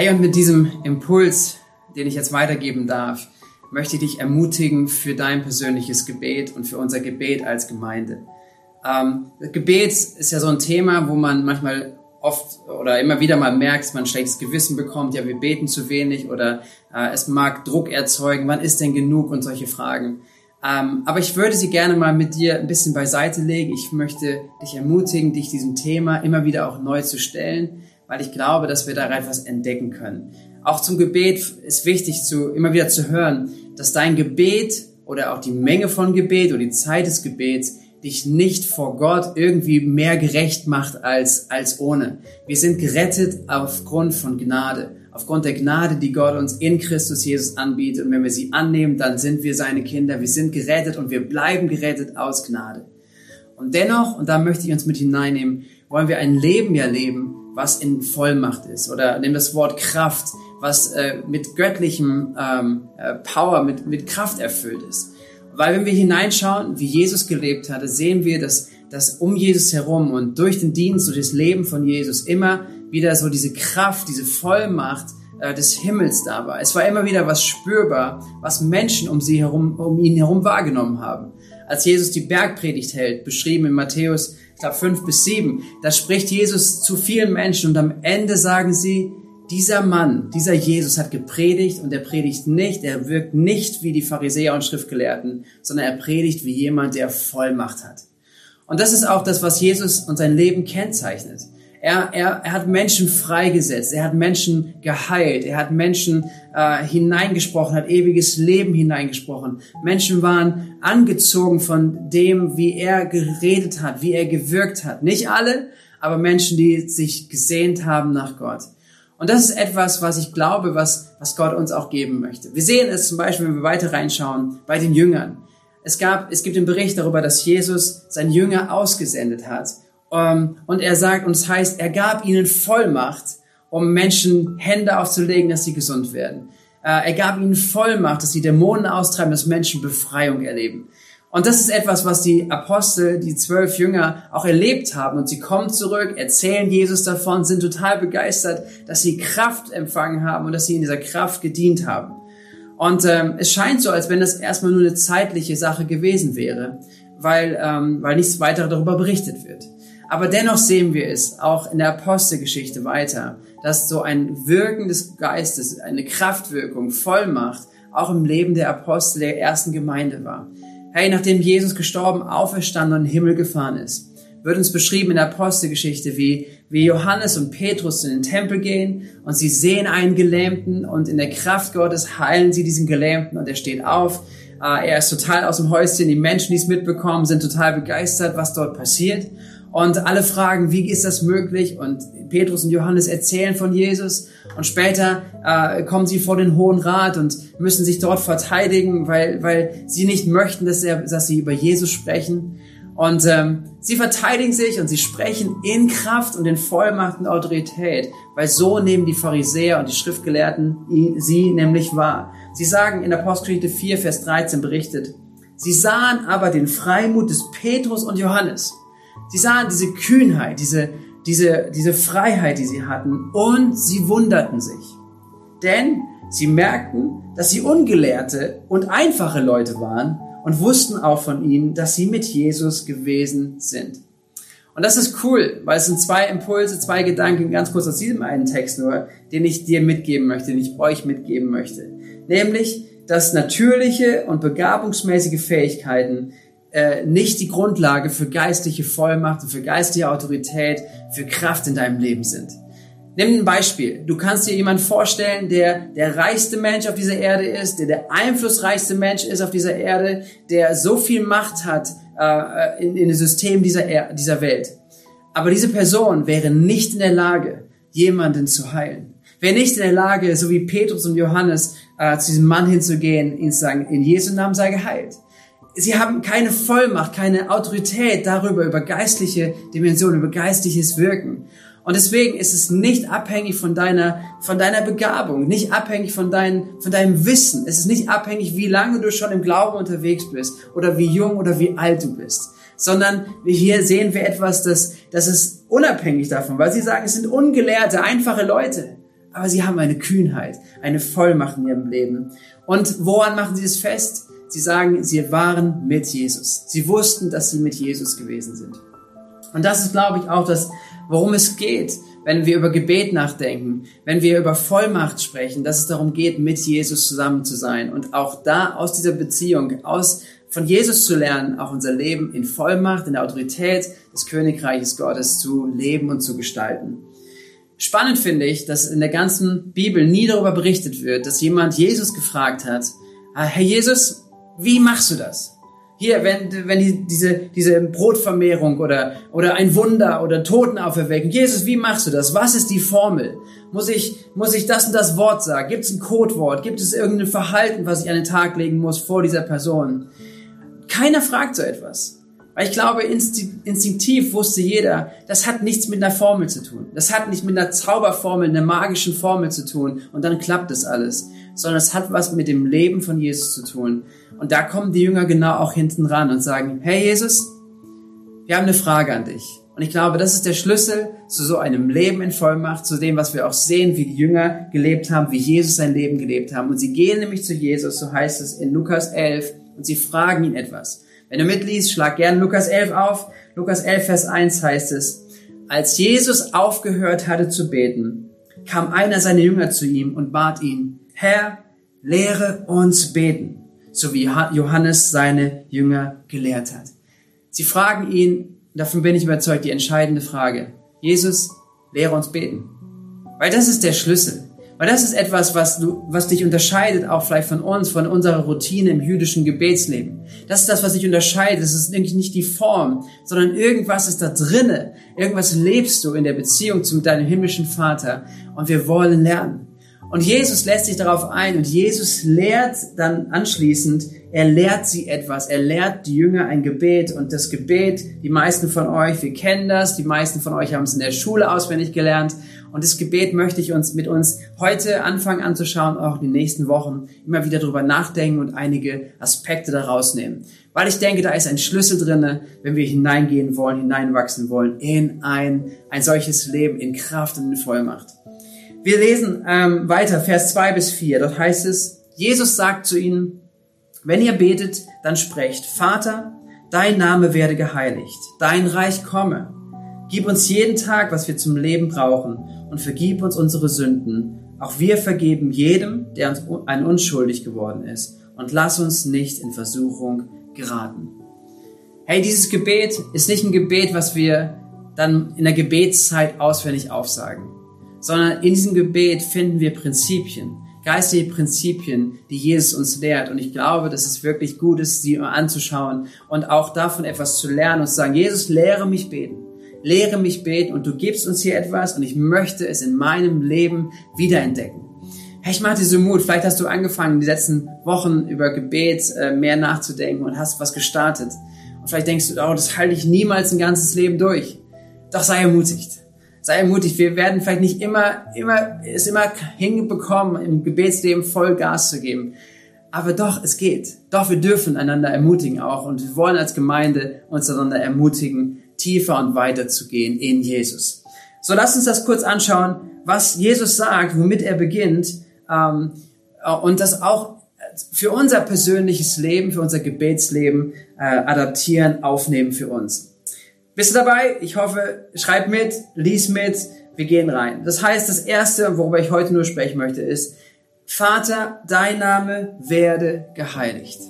Hey, und mit diesem Impuls, den ich jetzt weitergeben darf, möchte ich dich ermutigen für dein persönliches Gebet und für unser Gebet als Gemeinde. Ähm, Gebet ist ja so ein Thema, wo man manchmal oft oder immer wieder mal merkt, man schlechtes Gewissen bekommt, ja, wir beten zu wenig oder äh, es mag Druck erzeugen, wann ist denn genug und solche Fragen. Ähm, aber ich würde sie gerne mal mit dir ein bisschen beiseite legen. Ich möchte dich ermutigen, dich diesem Thema immer wieder auch neu zu stellen weil ich glaube, dass wir da etwas entdecken können. Auch zum Gebet ist wichtig, zu, immer wieder zu hören, dass dein Gebet oder auch die Menge von Gebet oder die Zeit des Gebets dich nicht vor Gott irgendwie mehr gerecht macht als, als ohne. Wir sind gerettet aufgrund von Gnade, aufgrund der Gnade, die Gott uns in Christus Jesus anbietet. Und wenn wir sie annehmen, dann sind wir seine Kinder. Wir sind gerettet und wir bleiben gerettet aus Gnade. Und dennoch, und da möchte ich uns mit hineinnehmen, wollen wir ein Leben ja leben, was in Vollmacht ist. Oder nimm das Wort Kraft, was äh, mit göttlichem ähm, äh, Power, mit, mit Kraft erfüllt ist. Weil wenn wir hineinschauen, wie Jesus gelebt hatte, sehen wir, dass, dass um Jesus herum und durch den Dienst, durch das Leben von Jesus immer wieder so diese Kraft, diese Vollmacht äh, des Himmels da war. Es war immer wieder was spürbar, was Menschen um sie herum, um ihn herum wahrgenommen haben. Als Jesus die Bergpredigt hält, beschrieben in Matthäus ich glaube fünf bis sieben, da spricht Jesus zu vielen Menschen und am Ende sagen sie, dieser Mann, dieser Jesus hat gepredigt und er predigt nicht, er wirkt nicht wie die Pharisäer und Schriftgelehrten, sondern er predigt wie jemand, der Vollmacht hat. Und das ist auch das, was Jesus und sein Leben kennzeichnet. Er, er, er hat Menschen freigesetzt, er hat Menschen geheilt, er hat Menschen äh, hineingesprochen, hat ewiges Leben hineingesprochen. Menschen waren angezogen von dem, wie er geredet hat, wie er gewirkt hat. Nicht alle, aber Menschen, die sich gesehnt haben nach Gott. Und das ist etwas, was ich glaube, was, was Gott uns auch geben möchte. Wir sehen es zum Beispiel, wenn wir weiter reinschauen, bei den Jüngern. Es gab, es gibt einen Bericht darüber, dass Jesus sein Jünger ausgesendet hat und er sagt, und es heißt, er gab ihnen Vollmacht, um Menschen Hände aufzulegen, dass sie gesund werden. Äh, er gab ihnen Vollmacht, dass sie Dämonen austreiben, dass Menschen Befreiung erleben. Und das ist etwas, was die Apostel, die zwölf Jünger auch erlebt haben. Und sie kommen zurück, erzählen Jesus davon, sind total begeistert, dass sie Kraft empfangen haben und dass sie in dieser Kraft gedient haben. Und ähm, es scheint so, als wenn das erstmal nur eine zeitliche Sache gewesen wäre, weil, ähm, weil nichts weiter darüber berichtet wird. Aber dennoch sehen wir es auch in der Apostelgeschichte weiter, dass so ein Wirken des Geistes, eine Kraftwirkung, Vollmacht auch im Leben der Apostel der ersten Gemeinde war. Hey, nachdem Jesus gestorben, auferstanden und in den Himmel gefahren ist, wird uns beschrieben in der Apostelgeschichte, wie, wie Johannes und Petrus in den Tempel gehen und sie sehen einen Gelähmten und in der Kraft Gottes heilen sie diesen Gelähmten und er steht auf. Äh, er ist total aus dem Häuschen. Die Menschen, die es mitbekommen, sind total begeistert, was dort passiert. Und alle fragen, wie ist das möglich? Und Petrus und Johannes erzählen von Jesus. Und später äh, kommen sie vor den Hohen Rat und müssen sich dort verteidigen, weil, weil sie nicht möchten, dass, er, dass sie über Jesus sprechen. Und ähm, sie verteidigen sich und sie sprechen in Kraft und in Vollmacht und Autorität, weil so nehmen die Pharisäer und die Schriftgelehrten sie nämlich wahr. Sie sagen in Apostelgeschichte 4, Vers 13 berichtet, sie sahen aber den Freimut des Petrus und Johannes Sie sahen diese Kühnheit, diese, diese, diese Freiheit, die sie hatten und sie wunderten sich. Denn sie merkten, dass sie ungelehrte und einfache Leute waren und wussten auch von ihnen, dass sie mit Jesus gewesen sind. Und das ist cool, weil es sind zwei Impulse, zwei Gedanken, ganz kurz aus diesem einen Text nur, den ich dir mitgeben möchte, den ich euch mitgeben möchte. Nämlich, dass natürliche und begabungsmäßige Fähigkeiten äh, nicht die Grundlage für geistliche Vollmacht und für geistliche Autorität, für Kraft in deinem Leben sind. Nimm ein Beispiel. Du kannst dir jemanden vorstellen, der der reichste Mensch auf dieser Erde ist, der der einflussreichste Mensch ist auf dieser Erde, der so viel Macht hat äh, in, in dem System dieser, er dieser Welt. Aber diese Person wäre nicht in der Lage, jemanden zu heilen. Wäre nicht in der Lage, so wie Petrus und Johannes, äh, zu diesem Mann hinzugehen, ihn zu sagen, in Jesu Namen sei geheilt sie haben keine Vollmacht, keine Autorität darüber, über geistliche Dimensionen, über geistliches Wirken. Und deswegen ist es nicht abhängig von deiner, von deiner Begabung, nicht abhängig von, dein, von deinem Wissen. Es ist nicht abhängig, wie lange du schon im Glauben unterwegs bist oder wie jung oder wie alt du bist. Sondern hier sehen wir etwas, das, das ist unabhängig davon, weil sie sagen, es sind ungelehrte, einfache Leute. aber sie haben eine Kühnheit, eine Vollmacht in ihrem Leben. Und woran machen sie es fest? Sie sagen, sie waren mit Jesus. Sie wussten, dass sie mit Jesus gewesen sind. Und das ist, glaube ich, auch das, worum es geht, wenn wir über Gebet nachdenken, wenn wir über Vollmacht sprechen, dass es darum geht, mit Jesus zusammen zu sein und auch da aus dieser Beziehung, aus von Jesus zu lernen, auch unser Leben in Vollmacht, in der Autorität des Königreiches Gottes zu leben und zu gestalten. Spannend finde ich, dass in der ganzen Bibel nie darüber berichtet wird, dass jemand Jesus gefragt hat, ah, Herr Jesus, wie machst du das? Hier, wenn, wenn die, diese, diese Brotvermehrung oder, oder ein Wunder oder Toten auferwecken. Jesus, wie machst du das? Was ist die Formel? Muss ich, muss ich das und das Wort sagen? Gibt es ein Codewort? Gibt es irgendein Verhalten, was ich an den Tag legen muss vor dieser Person? Keiner fragt so etwas. Weil ich glaube, instinktiv wusste jeder, das hat nichts mit einer Formel zu tun. Das hat nicht mit einer Zauberformel, einer magischen Formel zu tun und dann klappt es alles. Sondern es hat was mit dem Leben von Jesus zu tun. Und da kommen die Jünger genau auch hinten ran und sagen, hey Jesus, wir haben eine Frage an dich. Und ich glaube, das ist der Schlüssel zu so einem Leben in Vollmacht, zu dem, was wir auch sehen, wie die Jünger gelebt haben, wie Jesus sein Leben gelebt haben. Und sie gehen nämlich zu Jesus, so heißt es in Lukas 11, und sie fragen ihn etwas. Wenn du mitliest, schlag gern Lukas 11 auf. Lukas 11, Vers 1 heißt es, als Jesus aufgehört hatte zu beten, kam einer seiner Jünger zu ihm und bat ihn, Herr, lehre uns beten, so wie Johannes seine Jünger gelehrt hat. Sie fragen ihn, davon bin ich überzeugt, die entscheidende Frage, Jesus, lehre uns beten. Weil das ist der Schlüssel. Weil das ist etwas, was, du, was dich unterscheidet, auch vielleicht von uns, von unserer Routine im jüdischen Gebetsleben. Das ist das, was dich unterscheidet. Das ist nämlich nicht die Form, sondern irgendwas ist da drinne. Irgendwas lebst du in der Beziehung zu deinem himmlischen Vater. Und wir wollen lernen. Und Jesus lässt sich darauf ein und Jesus lehrt dann anschließend, er lehrt sie etwas. Er lehrt die Jünger ein Gebet und das Gebet, die meisten von euch, wir kennen das, die meisten von euch haben es in der Schule auswendig gelernt und das Gebet möchte ich uns mit uns heute anfangen anzuschauen, auch in den nächsten Wochen immer wieder darüber nachdenken und einige Aspekte daraus nehmen. Weil ich denke, da ist ein Schlüssel drinne, wenn wir hineingehen wollen, hineinwachsen wollen in ein, ein solches Leben in Kraft und in Vollmacht. Wir lesen ähm, weiter, Vers 2 bis 4. Dort heißt es, Jesus sagt zu ihnen, wenn ihr betet, dann sprecht, Vater, dein Name werde geheiligt, dein Reich komme. Gib uns jeden Tag, was wir zum Leben brauchen und vergib uns unsere Sünden. Auch wir vergeben jedem, der uns ein unschuldig geworden ist. Und lass uns nicht in Versuchung geraten. Hey, dieses Gebet ist nicht ein Gebet, was wir dann in der Gebetszeit auswendig aufsagen, sondern in diesem Gebet finden wir Prinzipien, geistige Prinzipien, die Jesus uns lehrt. Und ich glaube, dass es wirklich gut ist, sie anzuschauen und auch davon etwas zu lernen und zu sagen, Jesus, lehre mich beten lehre mich beten und du gibst uns hier etwas und ich möchte es in meinem Leben wiederentdecken. Hey, ich mache dir so Mut. Vielleicht hast du angefangen, die letzten Wochen über Gebet äh, mehr nachzudenken und hast was gestartet. Und vielleicht denkst du, oh, das halte ich niemals ein ganzes Leben durch. Doch sei ermutigt. Sei ermutigt. Wir werden vielleicht nicht immer, immer, es immer hinbekommen, im Gebetsleben voll Gas zu geben. Aber doch, es geht. Doch, wir dürfen einander ermutigen auch. Und wir wollen als Gemeinde uns einander ermutigen, tiefer und weiter zu gehen in Jesus. So, lass uns das kurz anschauen, was Jesus sagt, womit er beginnt ähm, äh, und das auch für unser persönliches Leben, für unser Gebetsleben äh, adaptieren, aufnehmen für uns. Bist du dabei? Ich hoffe, schreib mit, lies mit, wir gehen rein. Das heißt, das Erste, worüber ich heute nur sprechen möchte, ist, Vater, dein Name werde geheiligt.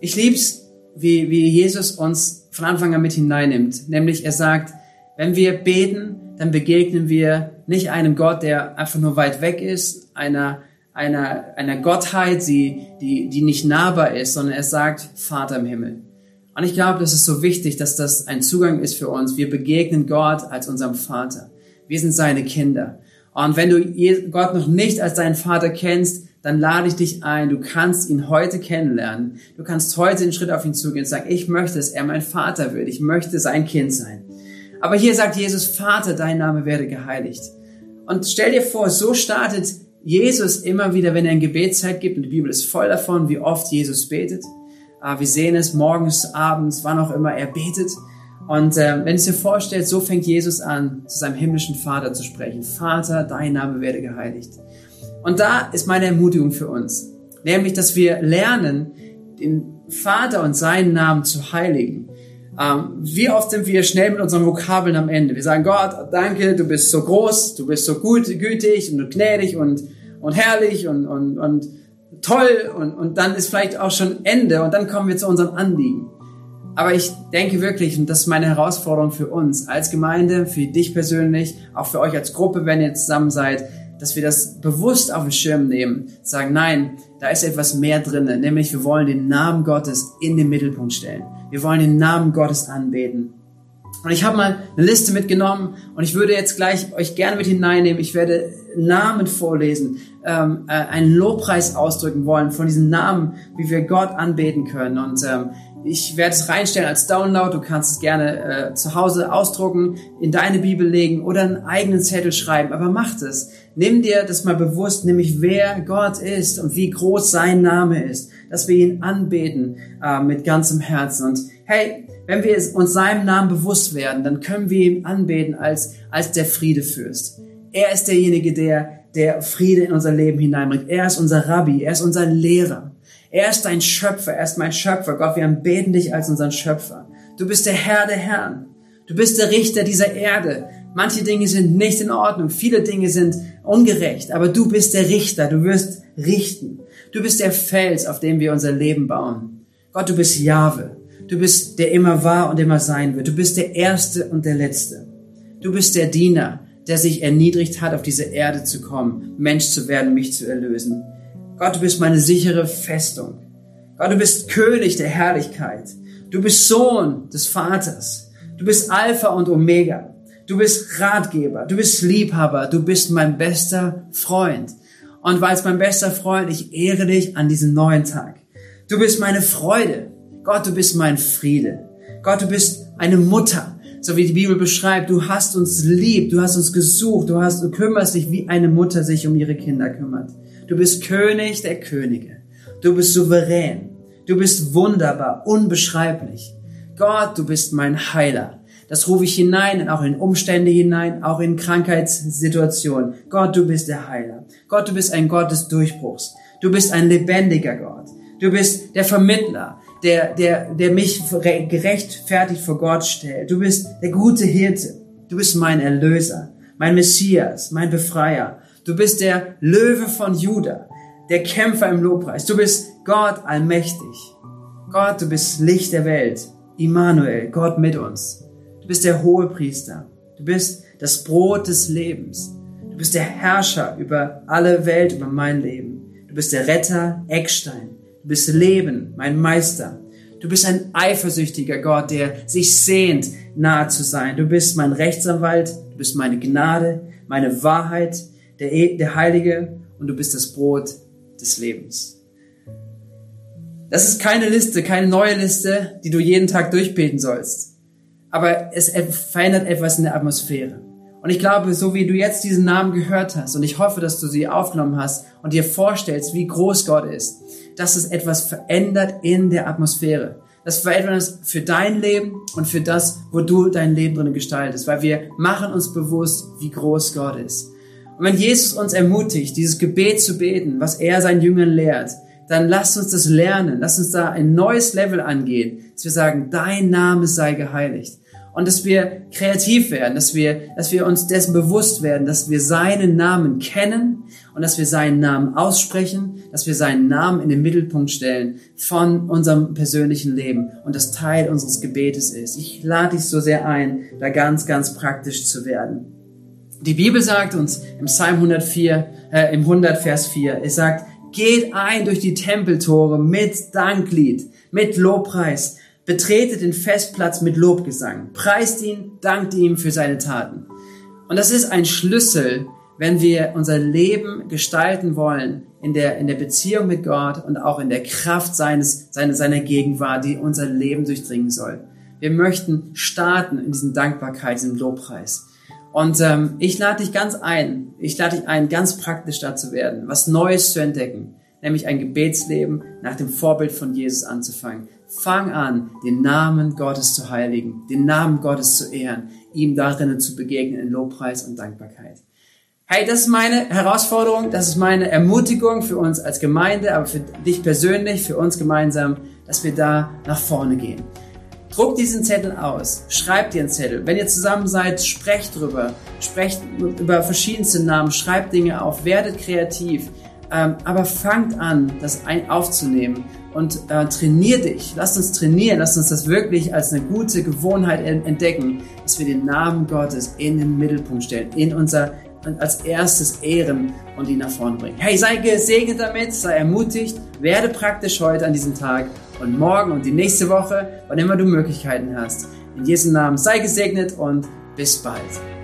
Ich lieb's, wie, wie Jesus uns von Anfang an mit hineinnimmt. Nämlich er sagt, wenn wir beten, dann begegnen wir nicht einem Gott, der einfach nur weit weg ist, einer, einer, einer Gottheit, die, die, die nicht nahbar ist, sondern er sagt, Vater im Himmel. Und ich glaube, das ist so wichtig, dass das ein Zugang ist für uns. Wir begegnen Gott als unserem Vater. Wir sind seine Kinder. Und wenn du Gott noch nicht als deinen Vater kennst, dann lade ich dich ein. Du kannst ihn heute kennenlernen. Du kannst heute einen Schritt auf ihn zugehen und sagen, ich möchte, dass er mein Vater wird. Ich möchte sein Kind sein. Aber hier sagt Jesus, Vater, dein Name werde geheiligt. Und stell dir vor, so startet Jesus immer wieder, wenn er ein Gebetszeit gibt. Und die Bibel ist voll davon, wie oft Jesus betet. Ah, wir sehen es morgens, abends, wann auch immer er betet. Und äh, wenn du dir vorstellst, so fängt Jesus an, zu seinem himmlischen Vater zu sprechen. Vater, dein Name werde geheiligt. Und da ist meine Ermutigung für uns. Nämlich, dass wir lernen, den Vater und seinen Namen zu heiligen. Ähm, wie oft sind wir schnell mit unseren Vokabeln am Ende? Wir sagen, Gott, danke, du bist so groß, du bist so gut, gütig und gnädig und, und herrlich und, und, und toll und, und dann ist vielleicht auch schon Ende und dann kommen wir zu unserem Anliegen. Aber ich denke wirklich, und das ist meine Herausforderung für uns als Gemeinde, für dich persönlich, auch für euch als Gruppe, wenn ihr zusammen seid, dass wir das bewusst auf den Schirm nehmen, sagen, nein, da ist etwas mehr drinne, nämlich wir wollen den Namen Gottes in den Mittelpunkt stellen. Wir wollen den Namen Gottes anbeten. Und ich habe mal eine Liste mitgenommen und ich würde jetzt gleich euch gerne mit hineinnehmen. Ich werde Namen vorlesen, ähm, äh, einen Lobpreis ausdrücken wollen von diesen Namen, wie wir Gott anbeten können. Und ähm, ich werde es reinstellen als Download. Du kannst es gerne äh, zu Hause ausdrucken, in deine Bibel legen oder einen eigenen Zettel schreiben. Aber mach das. Nimm dir das mal bewusst, nämlich wer Gott ist und wie groß sein Name ist, dass wir ihn anbeten äh, mit ganzem Herzen. Und hey, wenn wir uns seinem Namen bewusst werden, dann können wir ihn anbeten als, als der Friedefürst. Er ist derjenige, der, der Friede in unser Leben hineinbringt. Er ist unser Rabbi, er ist unser Lehrer. Er ist dein Schöpfer, er ist mein Schöpfer. Gott, wir beten dich als unseren Schöpfer. Du bist der Herr der Herren. Du bist der Richter dieser Erde. Manche Dinge sind nicht in Ordnung, viele Dinge sind ungerecht, aber du bist der Richter, du wirst richten. Du bist der Fels, auf dem wir unser Leben bauen. Gott, du bist Jahwe. Du bist der immer war und immer sein wird. Du bist der Erste und der Letzte. Du bist der Diener, der sich erniedrigt hat, auf diese Erde zu kommen, Mensch zu werden, mich zu erlösen. Gott, du bist meine sichere Festung. Gott, du bist König der Herrlichkeit. Du bist Sohn des Vaters. Du bist Alpha und Omega. Du bist Ratgeber. Du bist Liebhaber. Du bist mein bester Freund. Und weil es mein bester Freund, ich ehre dich an diesem neuen Tag. Du bist meine Freude. Gott, du bist mein Friede. Gott, du bist eine Mutter. So wie die Bibel beschreibt, du hast uns lieb, du hast uns gesucht, du hast, du kümmerst dich, wie eine Mutter sich um ihre Kinder kümmert. Du bist König der Könige. Du bist souverän. Du bist wunderbar, unbeschreiblich. Gott, du bist mein Heiler. Das rufe ich hinein, auch in Umstände hinein, auch in Krankheitssituationen. Gott, du bist der Heiler. Gott, du bist ein Gott des Durchbruchs. Du bist ein lebendiger Gott. Du bist der Vermittler, der, der, der mich gerechtfertigt vor Gott stellt. Du bist der gute Hirte. Du bist mein Erlöser, mein Messias, mein Befreier. Du bist der Löwe von Juda, der Kämpfer im Lobpreis. Du bist Gott allmächtig. Gott, du bist Licht der Welt. Immanuel, Gott mit uns. Du bist der hohe Priester. Du bist das Brot des Lebens. Du bist der Herrscher über alle Welt, über mein Leben. Du bist der Retter, Eckstein. Du bist Leben, mein Meister. Du bist ein eifersüchtiger Gott, der sich sehnt, nahe zu sein. Du bist mein Rechtsanwalt. Du bist meine Gnade, meine Wahrheit der, e, der Heilige und du bist das Brot des Lebens. Das ist keine Liste, keine neue Liste, die du jeden Tag durchbeten sollst. Aber es verändert etwas in der Atmosphäre. Und ich glaube, so wie du jetzt diesen Namen gehört hast, und ich hoffe, dass du sie aufgenommen hast und dir vorstellst, wie groß Gott ist, dass es etwas verändert in der Atmosphäre. Das verändert es für dein Leben und für das, wo du dein Leben drin gestaltest, weil wir machen uns bewusst, wie groß Gott ist. Und wenn Jesus uns ermutigt, dieses Gebet zu beten, was er seinen Jüngern lehrt, dann lasst uns das lernen, lasst uns da ein neues Level angehen, dass wir sagen, dein Name sei geheiligt. Und dass wir kreativ werden, dass wir, dass wir uns dessen bewusst werden, dass wir seinen Namen kennen und dass wir seinen Namen aussprechen, dass wir seinen Namen in den Mittelpunkt stellen von unserem persönlichen Leben und das Teil unseres Gebetes ist. Ich lade dich so sehr ein, da ganz, ganz praktisch zu werden. Die Bibel sagt uns im Psalm 104, äh, im 100 Vers 4, es sagt, geht ein durch die Tempeltore mit Danklied, mit Lobpreis, betretet den Festplatz mit Lobgesang, preist ihn, dankt ihm für seine Taten. Und das ist ein Schlüssel, wenn wir unser Leben gestalten wollen in der, in der Beziehung mit Gott und auch in der Kraft seines, seiner, seiner Gegenwart, die unser Leben durchdringen soll. Wir möchten starten in diesen Dankbarkeit, in Lobpreis. Und ähm, ich lade dich ganz ein, ich lade dich ein, ganz praktisch da zu werden, was Neues zu entdecken. Nämlich ein Gebetsleben nach dem Vorbild von Jesus anzufangen. Fang an, den Namen Gottes zu heiligen, den Namen Gottes zu ehren, ihm darin zu begegnen in Lobpreis und Dankbarkeit. Hey, das ist meine Herausforderung, das ist meine Ermutigung für uns als Gemeinde, aber für dich persönlich, für uns gemeinsam, dass wir da nach vorne gehen. Druck diesen Zettel aus, schreibt dir einen Zettel. Wenn ihr zusammen seid, sprecht drüber, sprecht über verschiedenste Namen, schreibt Dinge auf, werdet kreativ, ähm, aber fangt an, das ein aufzunehmen und äh, trainier dich. Lasst uns trainieren, lasst uns das wirklich als eine gute Gewohnheit entdecken, dass wir den Namen Gottes in den Mittelpunkt stellen, in unser als erstes ehren und ihn nach vorne bringen. Hey, sei gesegnet damit, sei ermutigt, werde praktisch heute an diesem Tag und morgen und die nächste Woche, wann immer du Möglichkeiten hast. In Jesu Namen sei gesegnet und bis bald.